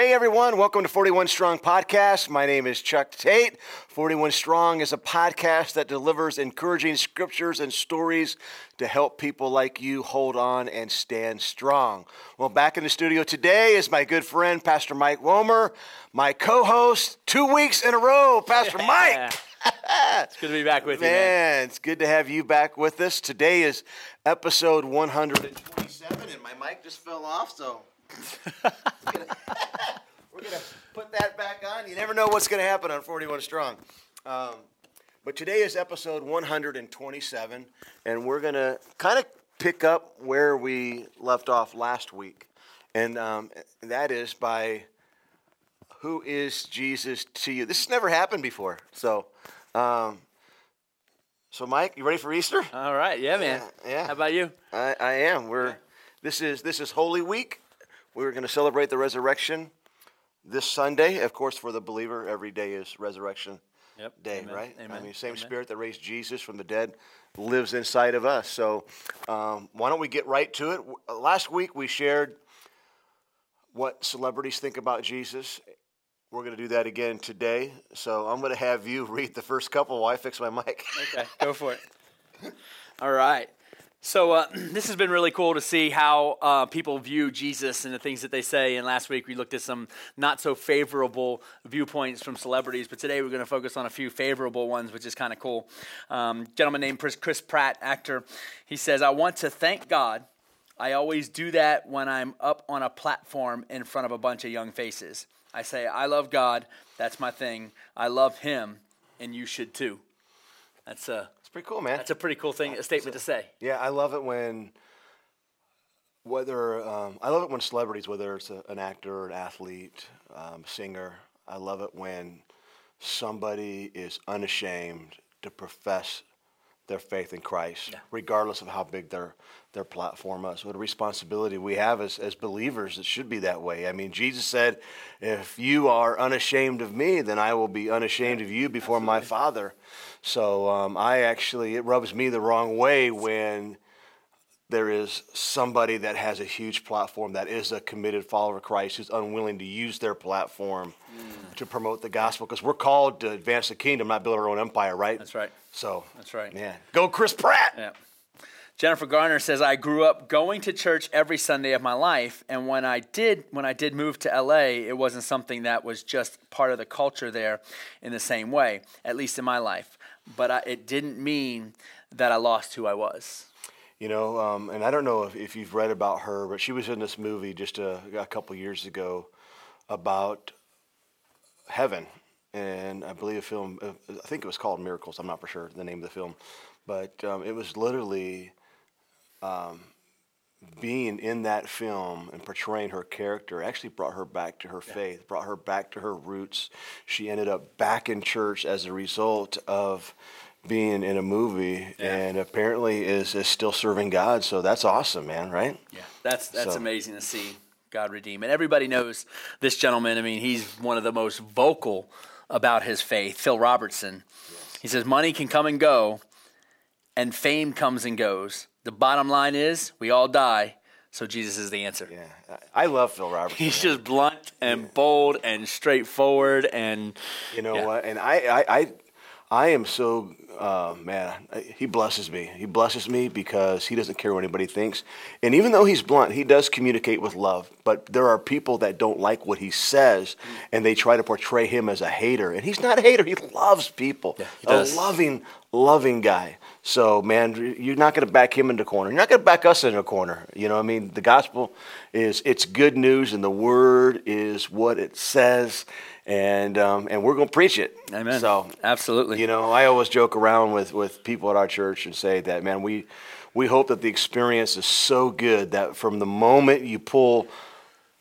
Hey everyone, welcome to 41 Strong Podcast. My name is Chuck Tate. 41 Strong is a podcast that delivers encouraging scriptures and stories to help people like you hold on and stand strong. Well, back in the studio today is my good friend, Pastor Mike Womer, my co host, two weeks in a row, Pastor Mike. it's good to be back with man, you, man. it's good to have you back with us. Today is episode 127, and my mic just fell off, so we're gonna put that back on. You never know what's gonna happen on 41 Strong. Um, but today is episode 127, and we're gonna kind of pick up where we left off last week, and um, that is by who is Jesus to you. This has never happened before, so. Um, so, Mike, you ready for Easter? All right, yeah, man. Yeah, yeah. How about you? I, I am. We're this is this is Holy Week. We're going to celebrate the resurrection this Sunday. Of course, for the believer, every day is Resurrection Yep. Day, Amen. right? I Amen. mean, same Amen. Spirit that raised Jesus from the dead lives inside of us. So, um, why don't we get right to it? Last week we shared what celebrities think about Jesus. We're going to do that again today. So I'm going to have you read the first couple while I fix my mic. Okay, go for it. All right. So uh, this has been really cool to see how uh, people view Jesus and the things that they say. And last week we looked at some not so favorable viewpoints from celebrities, but today we're going to focus on a few favorable ones, which is kind of cool. Um, gentleman named Chris- Chris Pratt, actor, he says, "I want to thank God. I always do that when I'm up on a platform in front of a bunch of young faces. I say, I love God. That's my thing. I love Him, and you should too." That's a It's pretty cool, man. that's a pretty cool thing, a statement to say. Yeah, I love it when whether um, I love it when celebrities, whether it's a, an actor, an athlete, um, singer, I love it when somebody is unashamed to profess their faith in Christ, regardless of how big their their platform is. What a responsibility we have as, as believers. It should be that way. I mean, Jesus said, "If you are unashamed of me, then I will be unashamed of you before my Father." So um, I actually, it rubs me the wrong way when there is somebody that has a huge platform that is a committed follower of Christ who's unwilling to use their platform Mm. to promote the gospel because we're called to advance the kingdom, not build our own empire, right? That's right. So That's right. yeah, go Chris Pratt. Yeah. Jennifer Garner says I grew up going to church every Sunday of my life and when I did when I did move to LA it wasn't something that was just part of the culture there in the same way at least in my life but I, it didn't mean that I lost who I was. You know, um, and I don't know if, if you've read about her, but she was in this movie just a, a couple years ago about heaven, and I believe a film. uh, I think it was called Miracles. I'm not for sure the name of the film, but um, it was literally um, being in that film and portraying her character actually brought her back to her faith, brought her back to her roots. She ended up back in church as a result of being in a movie and apparently is, is still serving God. So that's awesome, man, right? Yeah, that's that's So- amazing to see God redeem. And everybody knows this gentleman. I mean, he's one of the most vocal about his faith. Phil Robertson. He says money can come and go, and fame comes and goes. The bottom line is we all die. So Jesus is the answer. Yeah. I love Phil Robertson. He's just blunt and bold and straightforward and You know Yeah. what? And I, I, I, I am so uh, man. He blesses me. He blesses me because he doesn't care what anybody thinks. And even though he's blunt, he does communicate with love. But there are people that don't like what he says, and they try to portray him as a hater. And he's not a hater. He loves people. he a loving, loving guy. So man, you're not going to back him into a corner. You're not going to back us into a corner. You know, what I mean, the gospel is it's good news, and the word is what it says, and um, and we're going to preach it. Amen. So Absolutely. you know, I always joke around with, with people at our church and say that, man, we, we hope that the experience is so good that from the moment you pull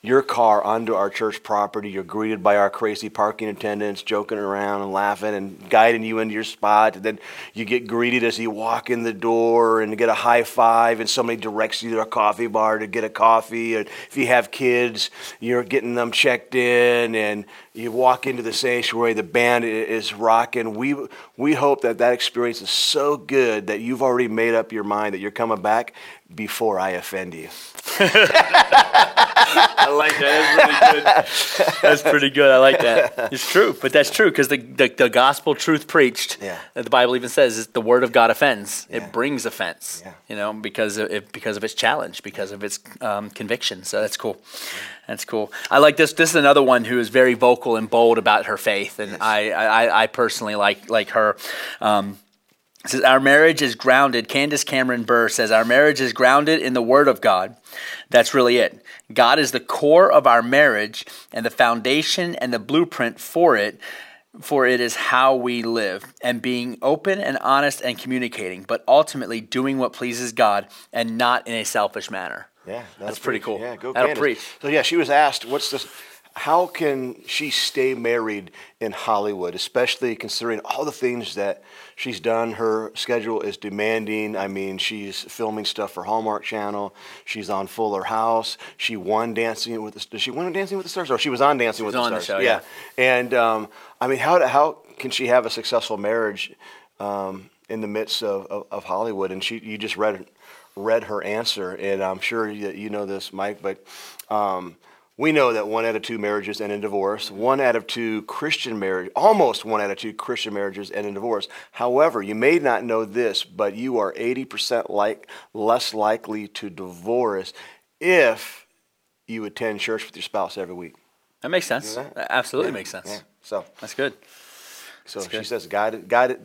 your car onto our church property, you're greeted by our crazy parking attendants joking around and laughing and guiding you into your spot. And then you get greeted as you walk in the door and get a high five, and somebody directs you to a coffee bar to get a coffee. And if you have kids, you're getting them checked in, and you walk into the sanctuary, the band is rocking. We, we hope that that experience is so good that you've already made up your mind that you're coming back before I offend you. I like that. That's really good. That's pretty good. I like that. It's true, but that's true because the, the, the gospel truth preached, Yeah. that the Bible even says, is the word of God offends. Yeah. It brings offense. Yeah. You know, because of it, because of its challenge, because of its um, conviction. So that's cool. That's cool. I like this. This is another one who is very vocal and bold about her faith, and I, I I personally like like her. Um, it says our marriage is grounded. Candace Cameron Bure says our marriage is grounded in the Word of God. That's really it. God is the core of our marriage and the foundation and the blueprint for it. For it is how we live and being open and honest and communicating, but ultimately doing what pleases God and not in a selfish manner. Yeah, That's pretty preach. cool. Yeah, go That'll Candace. preach. So yeah, she was asked, "What's this? How can she stay married in Hollywood, especially considering all the things that she's done? Her schedule is demanding. I mean, she's filming stuff for Hallmark Channel. She's on Fuller House. She won Dancing with the. Did she win Dancing with the Stars? Or she was on Dancing with the on the Stars. show, yeah. And um, I mean, how how can she have a successful marriage um, in the midst of, of, of Hollywood? And she, you just read read her answer, and I'm sure that you know this, Mike, but. Um, we know that one out of two marriages end in divorce. One out of two Christian marriage, almost one out of two Christian marriages end in divorce. However, you may not know this, but you are 80% like less likely to divorce if you attend church with your spouse every week. That makes sense. that? That absolutely makes sense. Yeah. So, That's good. so she good. says, God, God,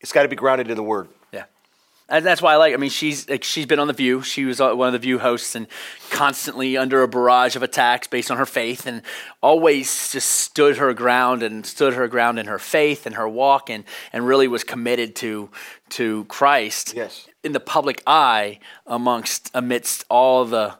it's got to be grounded in the Word. And that's why I like. I mean, she's like, she's been on the View. She was uh, one of the View hosts, and constantly under a barrage of attacks based on her faith, and always just stood her ground and stood her ground in her faith and her walk, and and really was committed to to Christ Yes. in the public eye amongst amidst all the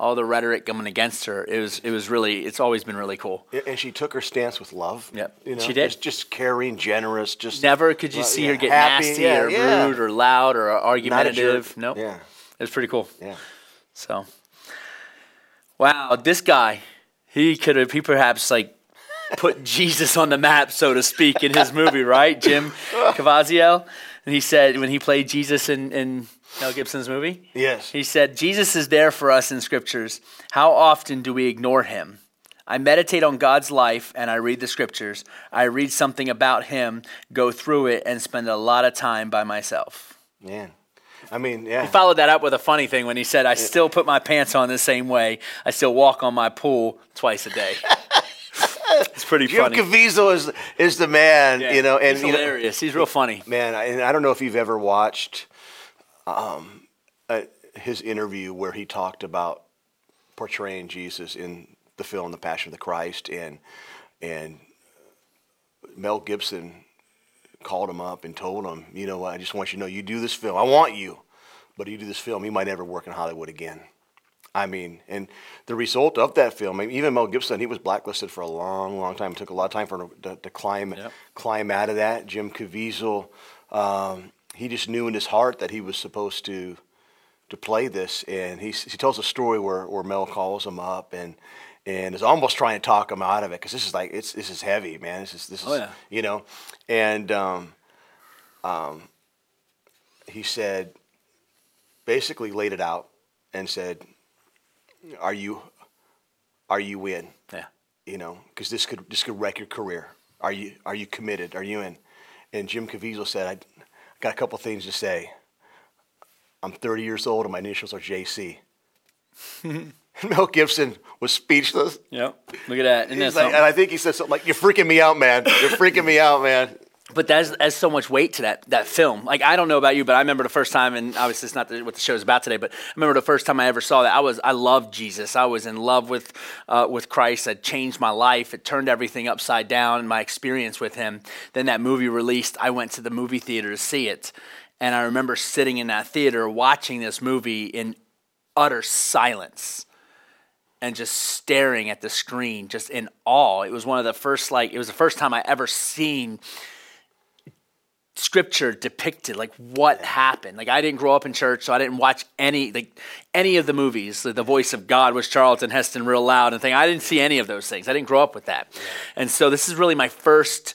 all the rhetoric coming against her. It was it was really it's always been really cool. And she took her stance with love. Yep. You know, She did. Just, just caring, generous, just Never could you Well, see yeah, her get happy, nasty yeah, or yeah. rude or loud or argumentative. jerk. Nope. Yeah. It was pretty cool. Yeah. So, wow, this guy, he could have, he perhaps like put Jesus on the map, so to speak, in his movie, right? Jim Caviezel. And he said when he played Jesus in, in Mel Gibson's movie, Yes. he said, Jesus is there for us in scriptures. How often do we ignore him? I meditate on God's life and I read the scriptures. I read something about him, go through it, and spend a lot of time by myself. Man. I mean, yeah. He followed that up with a funny thing when he said, I still put my pants on the same way. I still walk on my pool twice a day. it's pretty Jim funny. Caviezel is is the man, Yeah, you know, and he's you know, hilarious. he's real funny. man, I- and I don't know if you've ever watched um, uh, his interview where he talked about portraying Jesus in the film The Passion of the Christ, and and Mel Gibson called him up and told him, you know, I just want you to know, you do this film, I want you, but you do this film, you might never work in Hollywood again. I mean, and the result of that film, even Mel Gibson, he was blacklisted for a long, long time. It took a lot of time for him to, to climb, Yep. climb out of that. Jim Caviezel, um, he just knew in his heart that he was supposed to, to play this, and he he tells a story where, where Mel calls him up and and is almost trying to talk him out of it because this is like it's this is heavy, man. This is this is Oh, yeah. you know, and um, um, he said basically laid it out and said, "Are you are you in? Yeah. You know, because this could this could wreck your career. Are you are you committed? Are you in?" And Jim Caviezel said, "I got a couple things to say. I'm 30 years old and my initials are JC." Mel Gibson was speechless. Yep. Look at that. Isn't that like, and I think he said something like, "You're freaking me out, man. You're freaking me out, man." But that's, that's so much weight to that that film. Like I don't know about you, but I remember the first time, and obviously it's not the, what the show is about today. But I remember the first time I ever saw that. I was I loved Jesus. I was in love with uh, with Christ. It changed my life. It turned everything upside down. My experience with Him. Then that movie released. I went to the movie theater to see it, and I remember sitting in that theater watching this movie in utter silence and just staring at the screen just in awe it was one of the first like it was the first time i ever seen scripture depicted like what happened. Like i didn't grow up in church so i didn't watch any like any of the movies. The, the voice of god was charlton heston real loud and thing. I didn't see any of those things. I didn't grow up with that. And so this is really my first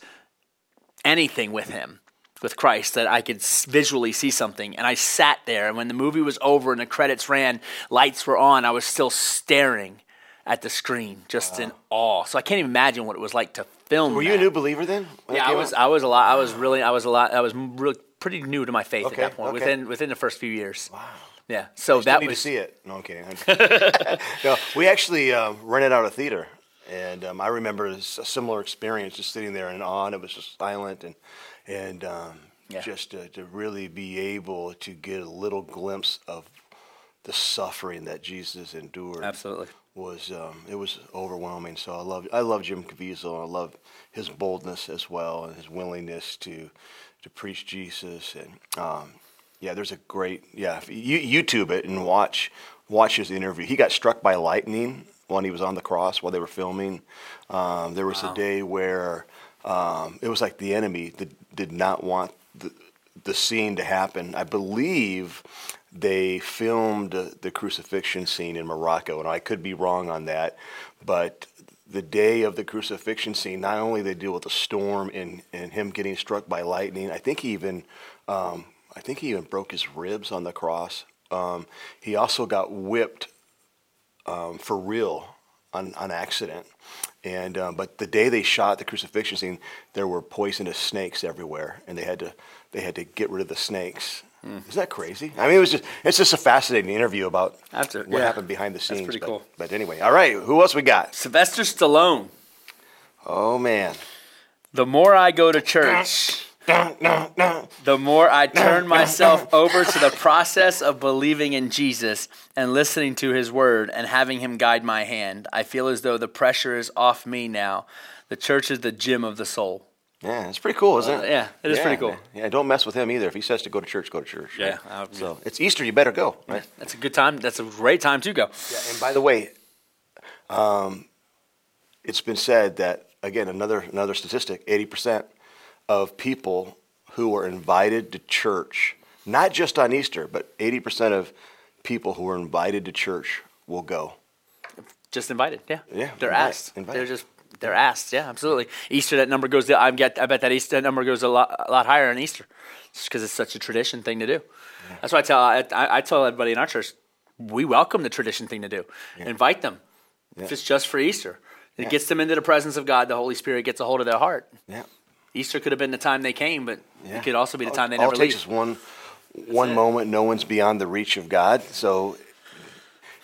anything with him with Christ that I could visually see something. And I sat there, and when the movie was over and the credits ran, lights were on, I was still staring at the screen, just in awe. So I can't even imagine what it was like to film. Were you a new believer then? Yeah, I was. out? I was a lot. I was really. I was a lot. I was really pretty new to my faith Okay, at that point. okay. Within within the first few years. Wow. Yeah. So that need was. to see it. No, I'm kidding. no, we actually um, rented out a theater, and um, I remember a similar experience, just sitting there in awe, and it was just silent, and and um, Yeah. just to, to really be able to get a little glimpse of the suffering that Jesus endured. Absolutely. Was um, it was overwhelming. So I love I love Jim Caviezel. I love his boldness as well and his willingness to to preach Jesus. And um, yeah, there's a great yeah. If you YouTube it and watch watch his interview. He got struck by lightning when he was on the cross while they were filming. Um, there was a day where um, it was like the enemy did, did not want the the scene to happen. I believe they filmed the crucifixion scene in Morocco, and I could be wrong on that, but the day of the crucifixion scene, not only they deal with the storm and, and him getting struck by lightning, I think he even, um, I think he even broke his ribs on the cross. Um, he also got whipped um, for real on, on accident. And um, but the day they shot the crucifixion scene, there were poisonous snakes everywhere, and they had to they had to get rid of the snakes. Hmm. Isn't that crazy? I mean, it was just it's just a fascinating interview about After- what yeah. happened behind the scenes. That's pretty but, cool. But anyway, all right, who else we got? Sylvester Stallone. Oh man, The more I go to church, the more I turn myself over to the process of believing in Jesus and listening to his word and having him guide my hand. I feel as though the pressure is off me now. The church is the gym of the soul. Yeah, it's pretty cool, isn't Uh, it? yeah, it is pretty cool. man. Yeah, don't mess with him either. If he says to go to church, go to church. Yeah, I- so it's Easter, you better go. Right? That's a good time. That's a great time to go. Yeah, and by the way, um, it's been said that again another another statistic: eighty percent of people who are invited to church, not just on Easter, but eighty percent of people who are invited to church will go. Just invited. Yeah. Yeah, They're asked. invite. They're just they're asked. Yeah, absolutely. Easter that number goes. I get. I bet that Easter that number goes a lot a lot higher on Easter, just because it's such a tradition thing to do. That's why I tell I, I tell everybody in our church, we welcome the tradition thing to do. Invite them, if it's just for Easter. It gets them into the presence of God. The Holy Spirit gets a hold of their heart. Yeah. Easter could have been the time they came, but Yeah. it could also be the time they All never it takes leave. is one one moment. No one's beyond the reach of God. So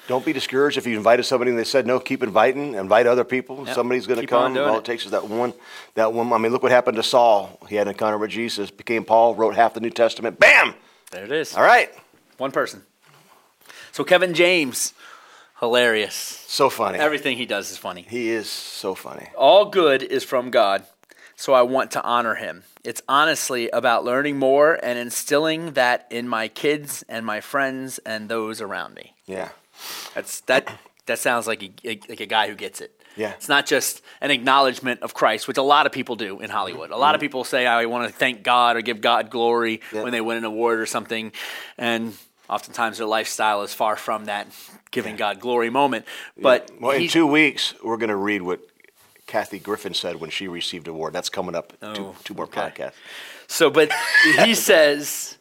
don't be discouraged if you invited somebody and they said no. Keep inviting. Invite other people. Yep. Somebody's going to come. All it. it takes is that one. That one. I mean, look what happened to Saul. He had an encounter with Jesus. Became Paul. Wrote half the New Testament. Bam. There it is. All right. One person. So Kevin James, hilarious. So funny. Everything he does is funny. he is so funny. All good is from God, so I want to honor him. It's honestly about learning more and instilling that in my kids and my friends and those around me. Yeah. That's that. That sounds like a, like a guy who gets it. Yeah. It's not just an acknowledgement of Christ, which a lot of people do in Hollywood. A lot of people say, I want to thank God or give God glory Mm-hmm. Yeah. when they win an award or something. And oftentimes their lifestyle is far from that giving God glory moment. But Well, in two weeks, we're going to read what Kathy Griffin said when she received the award. That's coming up. two, Oh, two more okay. podcasts. So, but he says,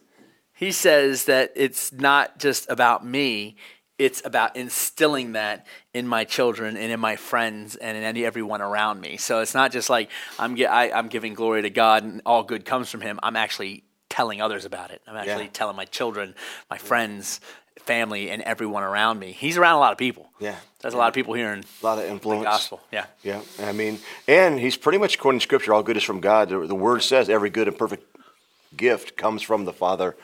he says that it's not just about me. It's about instilling that in my children and in my friends and in any, everyone around me. So it's not just like I'm, I, I'm giving glory to God and all good comes from Him. I'm actually telling others about it. I'm actually Yeah. telling my children, my friends, family, and everyone around me. He's around a lot of people. Yeah. There's a lot of people hearing A lot of the influence. gospel. Yeah. Yeah, I mean, and he's pretty much quoting scripture. All good is from God. The, the word says every good and perfect gift comes from the Father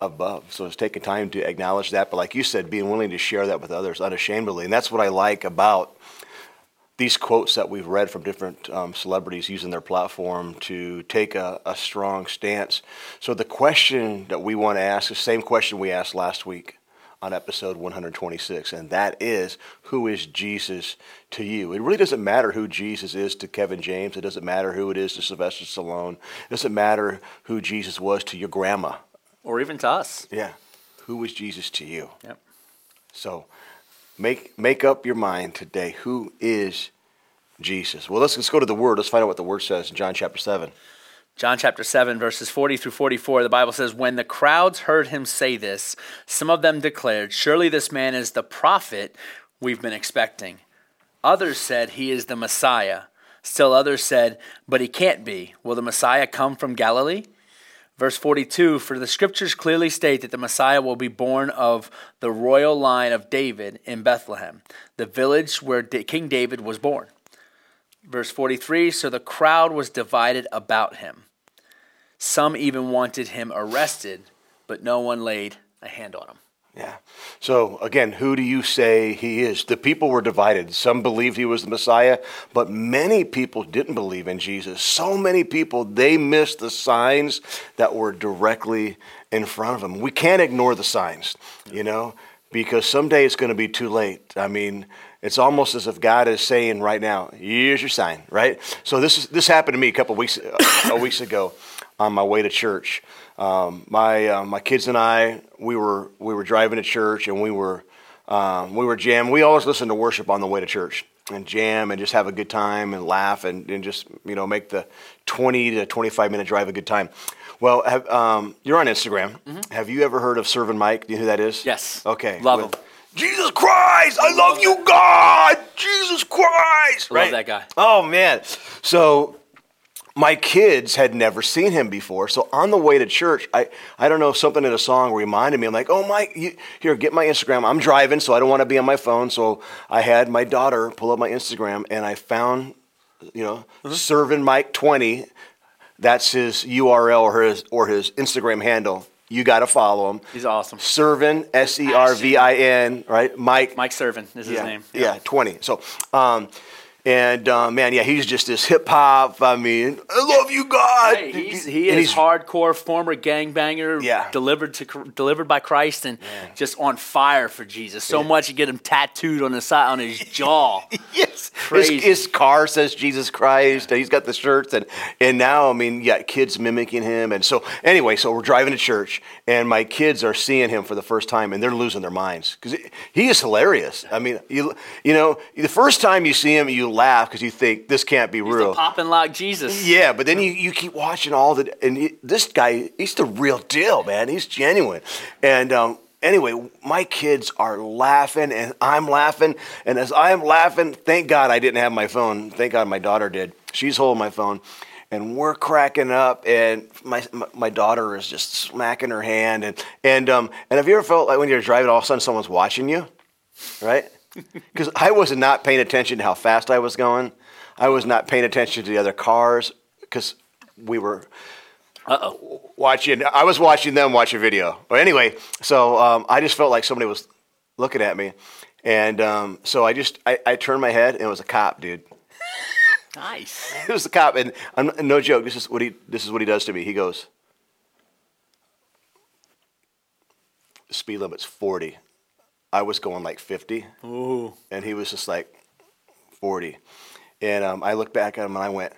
above. So it's taking time to acknowledge that, but like you said, being willing to share that with others unashamedly, and that's what I like about these quotes that we've read from different um, celebrities using their platform to take a, a strong stance. So the question that we want to ask is the same question we asked last week on episode 126, and that is, who is Jesus to you? It really doesn't matter who Jesus is to Kevin James. It doesn't matter who it is to Sylvester Stallone. It doesn't matter who Jesus was to your grandma. Or even to us. Yeah. Who is Jesus to you? Yep. So make make up your mind today. Who is Jesus? Well, let's, let's go to the Word. Let's find out what the Word says in John chapter 7. John chapter 7, verses 40 through 44, the Bible says, When the crowds heard him say this, some of them declared, Surely this man is the prophet we've been expecting. Others said, He is the Messiah. Still others said, But he can't be. Will the Messiah come from Galilee? Verse 42 For the scriptures clearly state that the Messiah will be born of the royal line of David in Bethlehem, the village where King David was born. Verse 43 So the crowd was divided about him. Some even wanted him arrested, but no one laid a hand on him. Yeah. So again, who do you say he is? The people were divided. Some believed he was the Messiah, but many people didn't believe in Jesus. So many people, they missed the signs that were directly in front of them. We can't ignore the signs, you know, because someday it's going to be too late. I mean, it's almost as if God is saying right now, "Here's your sign." Right. So this is this happened to me a couple weeks uh, weeks ago on my way to church. Um, my uh, my kids and I we were we were driving to church and we were um, we were jam. We always listen to worship on the way to church and jam and just have a good time and laugh and, and just you know make the 20 to 25 minute drive a good time. Well, have, um, you're on Instagram. Mm-hmm. Have you ever heard of Servin Mike? Do you know who that is? Yes. Okay. Love him. Jesus Christ, I love you, God. Jesus Christ. Right? Love that guy. Oh man. So my kids had never seen him before. So on the way to church, I, I don't know, something in a song reminded me. I'm like, oh, Mike, you, here, get my Instagram. I'm driving, so I don't want to be on my phone. So I had my daughter pull up my Instagram, and I found, you know, mm-hmm. Servin Mike 20. That's his URL or his, or his Instagram handle. You got to follow him. He's awesome. Servin, S E R V I N, right? Mike. Mike Servin is his yeah, name. Yeah. yeah, 20. So, um, and uh, man, yeah, he's just this hip hop. I mean, I love you, God. Hey, he's, he is he's, hardcore, former gangbanger. Yeah. delivered to delivered by Christ, and yeah. just on fire for Jesus. So yeah. much you get him tattooed on the side on his jaw. yes, crazy. His, his, car says Jesus Christ. He's got the shirts, and and now I mean, yeah, kids mimicking him, and so anyway, so we're driving to church, and my kids are seeing him for the first time, and they're losing their minds because he is hilarious. I mean, you you know, the first time you see him, you laugh because you think this can't be he's real. Pop like Jesus. Yeah, but then you, you keep watching all the and he, this guy, he's the real deal, man. He's genuine. And um, anyway, my kids are laughing and I'm laughing. And as I'm laughing, thank God I didn't have my phone. Thank God my daughter did. She's holding my phone. And we're cracking up, and my, my, my daughter is just smacking her hand, and and um and have you ever felt like when you're driving, all of a sudden someone's watching you, right? Because I was not paying attention to how fast I was going. I was not paying attention to the other cars because we were Uh-oh. watching. I was watching them watch a video. But anyway, so um, I just felt like somebody was looking at me, and um, so I just I, I, turned my head and it was a cop, dude. Nice. it was the cop, and I'm, no joke. This is what he this is what he does to me. He goes, "Speed limit's 40." I was going like 50. Ooh. And he was just like 40. And um, I looked back at him and I went,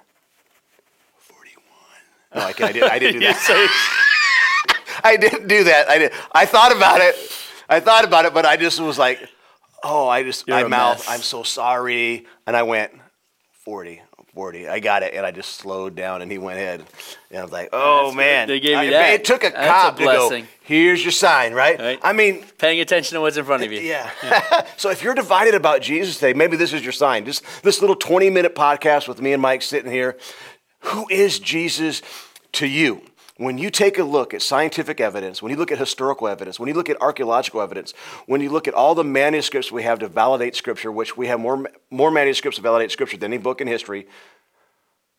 41. No, I, I, did, I didn't do that. I didn't do that. I did. I thought about it. I thought about it, but I just was like, oh, I just, You're I mouthed, I'm so sorry. And I went, 40. 40. I got it, and I just slowed down, and he went ahead. And I was like, "Oh That's man!" Good. They gave I, that. It took a That's cop a to go. Here's your sign, right? right? I mean, paying attention to what's in front of you. Yeah. yeah. so if you're divided about Jesus today, maybe this is your sign. Just this little 20 minute podcast with me and Mike sitting here. Who is Jesus to you? When you take a look at scientific evidence, when you look at historical evidence, when you look at archaeological evidence, when you look at all the manuscripts we have to validate Scripture, which we have more, more manuscripts to validate Scripture than any book in history,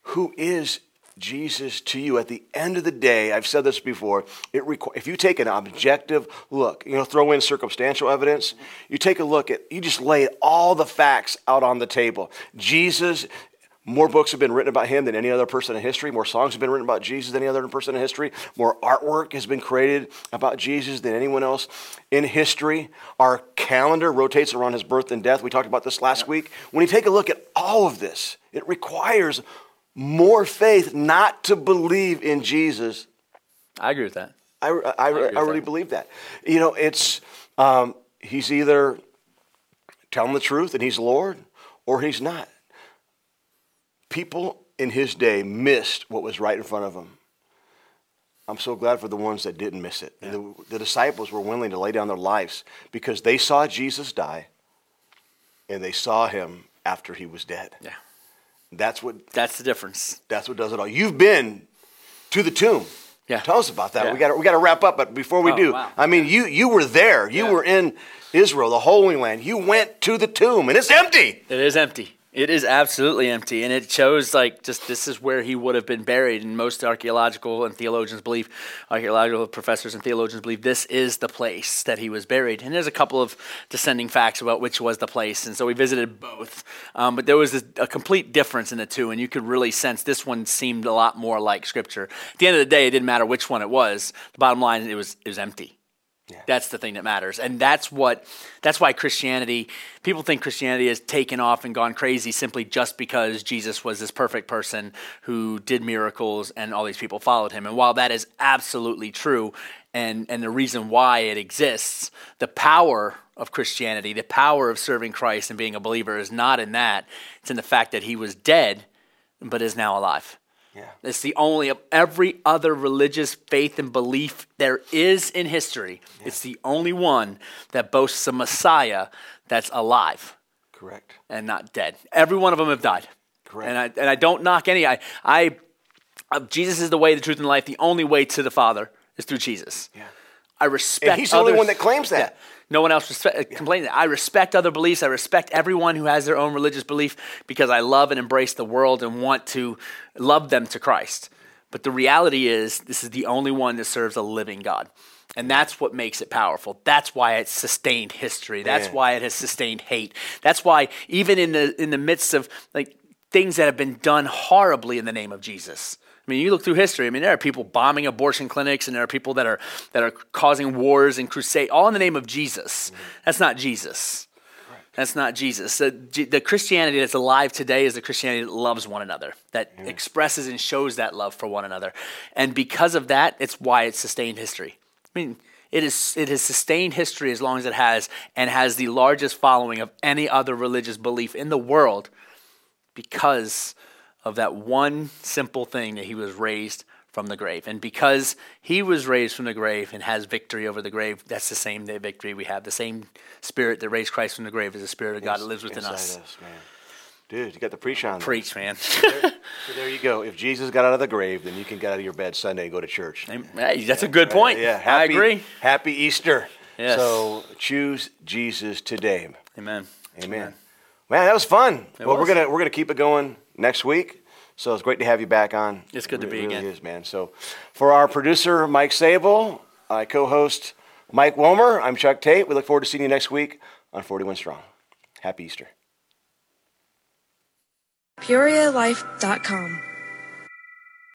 who is Jesus to you? At the end of the day, I've said this before, it requ- if you take an objective look, you know, throw in circumstantial evidence, you take a look at, you just lay all the facts out on the table. Jesus more books have been written about him than any other person in history. More songs have been written about Jesus than any other person in history. More artwork has been created about Jesus than anyone else in history. Our calendar rotates around his birth and death. We talked about this last week. When you take a look at all of this, it requires more faith not to believe in Jesus. I agree with that. I, I, I, I really that. believe that. You know, it's um, he's either telling the truth and he's Lord, or he's not people in his day missed what was right in front of them. I'm so glad for the ones that didn't miss it. And the, the disciples were willing to lay down their lives because they saw Jesus die and they saw him after he was dead. Yeah. That's what That's the difference. that's what does it all. You've been to the tomb. Yeah. Tell us about that. Yeah. We got we got to wrap up, but before we Oh, do, wow. I mean, you you were there. You Yeah. were in Israel, the Holy Land. You went to the tomb, and it's empty. It is empty. It is absolutely empty, and it shows like just this is where he would have been buried. And most archaeological and theologians believe, archaeological professors and theologians believe this is the place that he was buried. And there's a couple of descending facts about which was the place, and so we visited both. Um, but there was this, a complete difference in the two, and you could really sense this one seemed a lot more like Scripture. At the end of the day, it didn't matter which one it was. The bottom line, it was it was empty. That's the thing that matters. And that's what that's why Christianity people think Christianity has taken off and gone crazy simply just because Jesus was this perfect person who did miracles and all these people followed him. And while that is absolutely true and and the reason why it exists, the power of Christianity, the power of serving Christ and being a believer is not in that. It's in the fact that he was dead but is now alive. Yeah. It's the only of every other religious faith and belief there is in history. It's the only one that boasts a Messiah that's alive Correct. and not dead. Every one of them have died. Correct. And I and I don't knock any. I I uh, Jesus is the way, the truth, and the life. The only way to the Father is through Jesus. Yeah. I respect. And he's the only one that claims that. Yeah. No one else respe- uh, complains. I respect other beliefs. I respect everyone who has their own religious belief because I love and embrace the world and want to love them to Christ. But the reality is, this is the only one that serves a living God. And that's what makes it powerful. That's why it's sustained history. That's Yeah. why it has sustained hate. That's why even in the in the midst of like things that have been done horribly in the name of Jesus. I mean, you look through history. I mean, there are people bombing abortion clinics, and there are people that are that are causing wars and crusade, all in the name of Jesus. Mm-hmm. That's not Jesus. That's not Jesus. The, the Christianity that's alive today is the Christianity that loves one another, that expresses and shows that love for one another, and because of that, it's why it's sustained history. I mean, it is it has sustained history as long as it has, and has the largest following of any other religious belief in the world because of that one simple thing that he was raised from the grave. And because he was raised from the grave and has victory over the grave, that's the same victory we have. The same spirit that raised Christ from the grave is the spirit of God that lives within us. man. Dude, you got the preach on. there. Preach, man. So there you go. If Jesus got out of the grave, then you can get out of your bed Sunday and go to church. hey, that's a good point. Yeah, I happy, agree. Happy Easter. Yes. So choose Jesus today. Amen. Amen. Man, that was fun. well, we're gonna we're gonna keep it going next week. So it's great to have you back on. It's good to It be really again. Is man. So for our producer Mike Sable, I co-host Mike Womer. I'm Chuck Tate. We look forward to seeing you next week on 41 Strong. Happy Easter. PeoriaLife.com.